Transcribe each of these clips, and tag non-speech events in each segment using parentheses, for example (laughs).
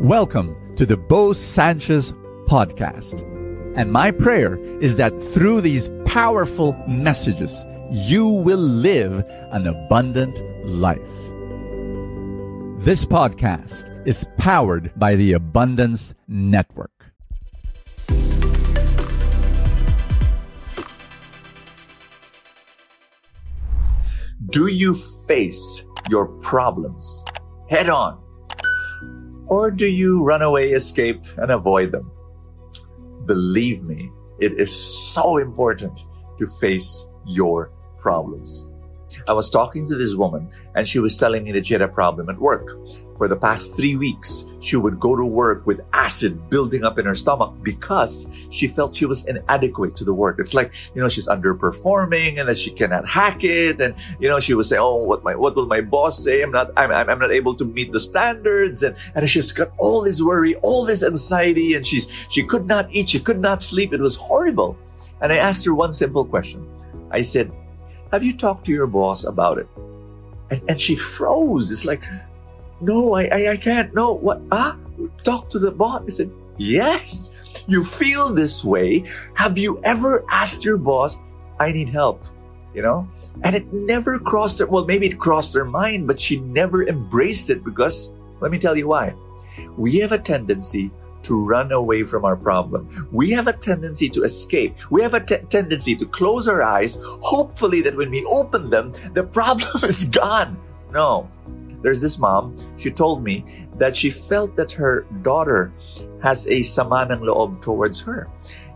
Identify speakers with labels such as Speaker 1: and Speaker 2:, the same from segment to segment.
Speaker 1: Welcome to the Bo Sanchez podcast. And my prayer is that through these powerful messages, you will live an abundant life. This podcast is powered by the Abundance Network.
Speaker 2: Do you face your problems head on? Or do you run away, escape, and avoid them? Believe me, it is so important to face your problems. I was talking to this woman and she was telling me that she had a problem at work. For the past three weeks, she would go to work with acid building up in her stomach because she felt she was inadequate to the work. It's like, you know, she's underperforming and that she cannot hack it. And, you know, she would say, Oh, what my, what will my boss say? I'm not, I'm, I'm not able to meet the standards. And, and she's got all this worry, all this anxiety. And she's, she could not eat. She could not sleep. It was horrible. And I asked her one simple question. I said, have you talked to your boss about it? And, and she froze. It's like, no, I, I, I can't. No, what? Ah, talk to the boss. I said, yes, you feel this way. Have you ever asked your boss, I need help? You know? And it never crossed her. Well, maybe it crossed her mind, but she never embraced it because let me tell you why. We have a tendency to run away from our problem. We have a tendency to escape. We have a t- tendency to close our eyes, hopefully that when we open them, the (laughs) problem is gone. No. There's this mom, she told me that she felt that her daughter has a samanang loob towards her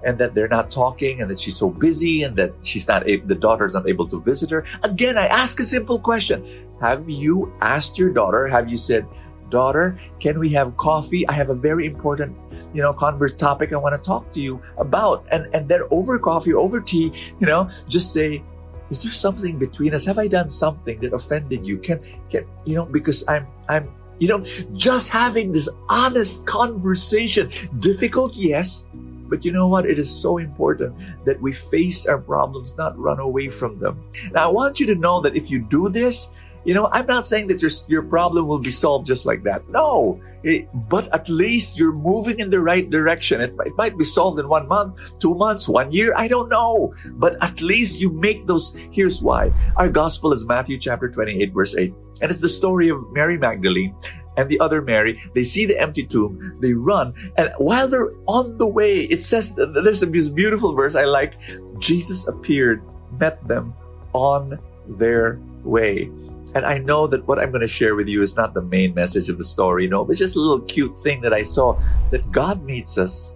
Speaker 2: and that they're not talking and that she's so busy and that she's not the daughter's not able to visit her. Again, I ask a simple question. Have you asked your daughter, have you said, daughter, can we have coffee? I have a very important, you know, converse topic I want to talk to you about. And, and then over coffee, over tea, you know, just say, is there something between us? Have I done something that offended you? Can, can, you know, because I'm, I'm, you know, just having this honest conversation, difficult, yes, but you know what? It is so important that we face our problems, not run away from them. Now, I want you to know that if you do this, you know, I'm not saying that your, your problem will be solved just like that. No, it, but at least you're moving in the right direction. It, it might be solved in one month, two months, one year. I don't know. But at least you make those. Here's why. Our gospel is Matthew chapter 28, verse 8. And it's the story of Mary Magdalene and the other Mary. They see the empty tomb. They run. And while they're on the way, it says, there's this beautiful verse I like. Jesus appeared, met them on their way. And I know that what I'm going to share with you is not the main message of the story, no, but just a little cute thing that I saw that God meets us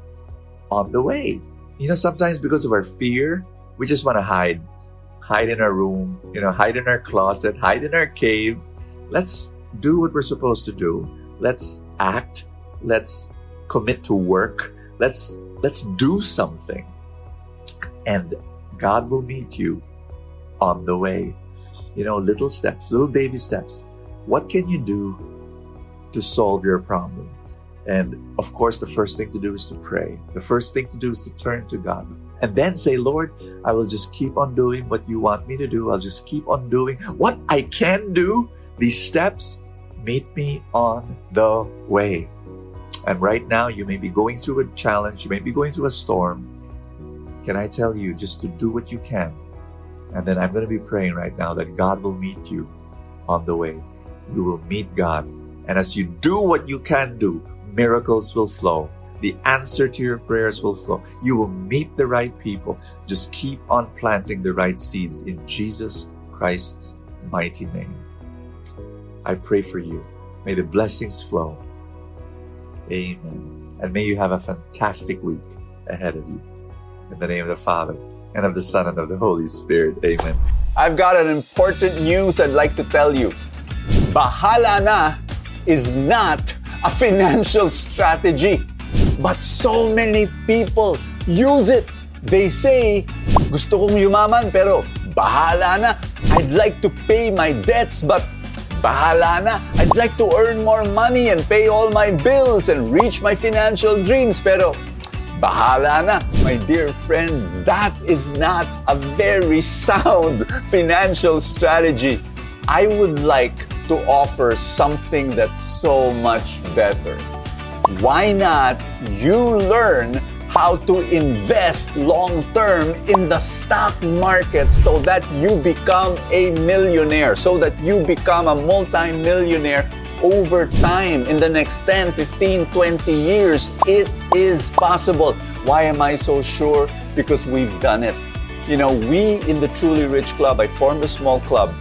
Speaker 2: on the way. You know, sometimes because of our fear, we just want to hide. Hide in our room, you know, hide in our closet, hide in our cave. Let's do what we're supposed to do. Let's act. Let's commit to work. Let's let's do something. And God will meet you on the way you know, little steps, little baby steps. What can you do to solve your problem? And of course, the first thing to do is to pray. The first thing to do is to turn to God and then say, Lord, I will just keep on doing what you want me to do. I'll just keep on doing what I can do. These steps meet me on the way. And right now, you may be going through a challenge. You may be going through a storm. Can I tell you just to do what you can and then I'm going to be praying right now that God will meet you on the way. You will meet God. And as you do what you can do, miracles will flow. The answer to your prayers will flow. You will meet the right people. Just keep on planting the right seeds in Jesus Christ's mighty name. I pray for you. May the blessings flow. Amen. And may you have a fantastic week ahead of you. In the name of the Father, and of the Son, and of the Holy Spirit. Amen.
Speaker 3: I've got an important news I'd like to tell you. Bahala na is not a financial strategy. But so many people use it. They say, gusto kong yumaman pero bahala na. I'd like to pay my debts but bahala na. I'd like to earn more money and pay all my bills and reach my financial dreams pero bahala na. My dear friend, that is not a very sound financial strategy. I would like to offer something that's so much better. why not you learn how to invest long term in the stock market so that you become a millionaire, so that you become a multi-millionaire over time in the next 10, 15, 20 years. It is possible. Why am I so sure? Because we've done it. You know, we in the Truly Rich Club, I formed a small club,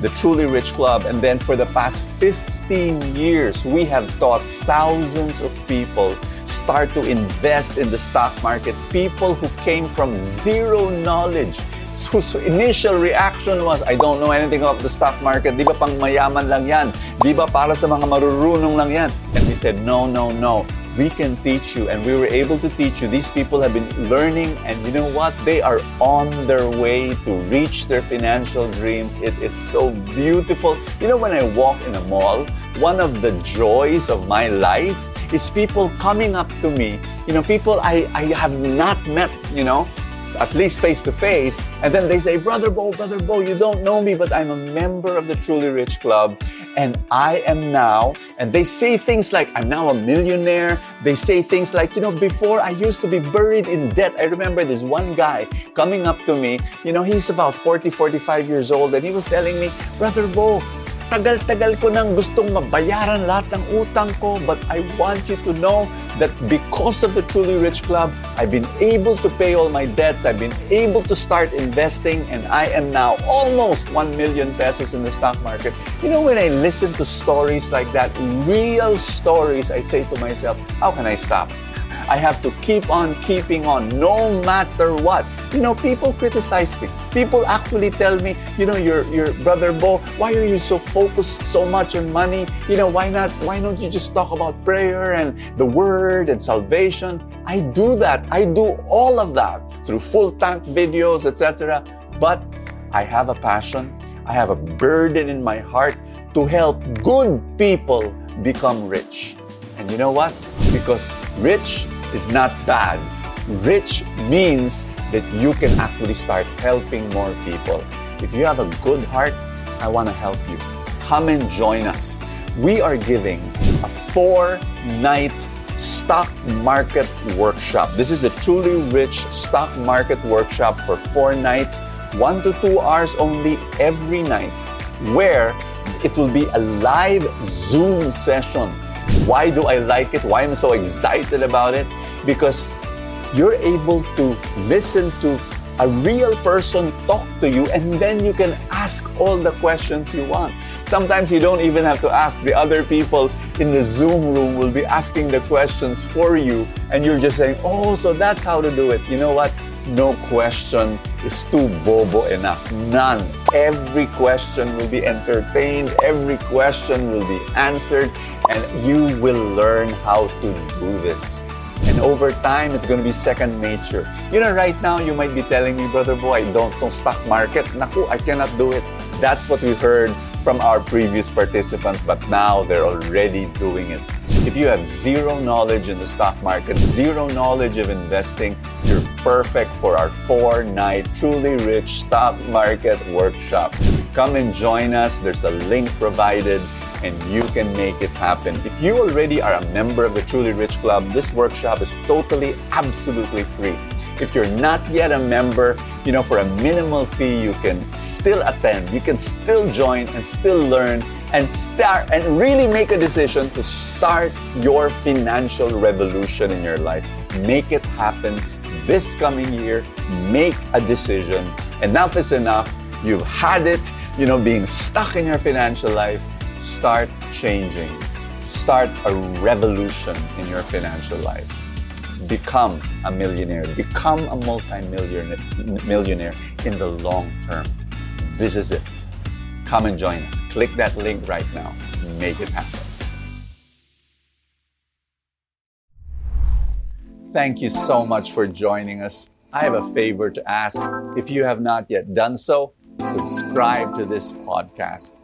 Speaker 3: the Truly Rich Club, and then for the past 15 years, we have taught thousands of people start to invest in the stock market. People who came from zero knowledge, whose initial reaction was, I don't know anything about the stock market. Di ba pang mayaman lang yan? Di ba para sa mga marurunong lang yan? And we said, no, no, no. We can teach you. And we were able to teach you. These people have been learning. And you know what? They are on their way to reach their financial dreams. It is so beautiful. You know, when I walk in a mall, one of the joys of my life is people coming up to me, you know, people I, I have not met, you know, at least face to face, and then they say, Brother Bo, Brother Bo, you don't know me, but I'm a member of the Truly Rich Club, and I am now, and they say things like, I'm now a millionaire. They say things like, you know, before I used to be buried in debt. I remember this one guy coming up to me, you know, he's about 40, 45 years old, and he was telling me, Brother Bo, tagal-tagal ko nang gustong mabayaran lahat ng utang ko, but I want you to know that because of the Truly Rich Club, I've been able to pay all my debts, I've been able to start investing, and I am now almost 1 million pesos in the stock market. You know, when I listen to stories like that, real stories, I say to myself, how can I stop? I have to keep on keeping on no matter what. You know, people criticize me. People actually tell me, you know, your your brother Bo, why are you so focused so much on money? You know, why not why don't you just talk about prayer and the word and salvation? I do that. I do all of that through full tank videos, etc. But I have a passion. I have a burden in my heart to help good people become rich. And you know what? Because rich is not bad. Rich means that you can actually start helping more people. If you have a good heart, I want to help you. Come and join us. We are giving a four night stock market workshop. This is a truly rich stock market workshop for four nights, one to two hours only every night, where it will be a live Zoom session why do I like it? Why am I so excited about it? Because you're able to listen to a real person talk to you and then you can ask all the questions you want. Sometimes you don't even have to ask. The other people in the Zoom room will be asking the questions for you and you're just saying, oh, so that's how to do it. You know what? No question is too bobo enough. None. Every question will be entertained, every question will be answered, and you will learn how to do this. And over time, it's going to be second nature. You know, right now, you might be telling me, Brother Bo, I don't know stock market. Naku, I cannot do it. That's what we heard from our previous participants, but now they're already doing it. If you have zero knowledge in the stock market, zero knowledge of investing, you're perfect for our four night truly rich stock market workshop. Come and join us. There's a link provided and you can make it happen. If you already are a member of the Truly Rich Club, this workshop is totally, absolutely free. If you're not yet a member, you know, for a minimal fee, you can still attend, you can still join and still learn and start and really make a decision to start your financial revolution in your life. Make it happen this coming year. Make a decision. Enough is enough. You've had it, you know, being stuck in your financial life. Start changing. Start a revolution in your financial life. Become a millionaire. Become a multi-millionaire millionaire in the long term. This is it. Come and join us. Click that link right now. Make it happen. Thank you so much for joining us. I have a favor to ask. If you have not yet done so, subscribe to this podcast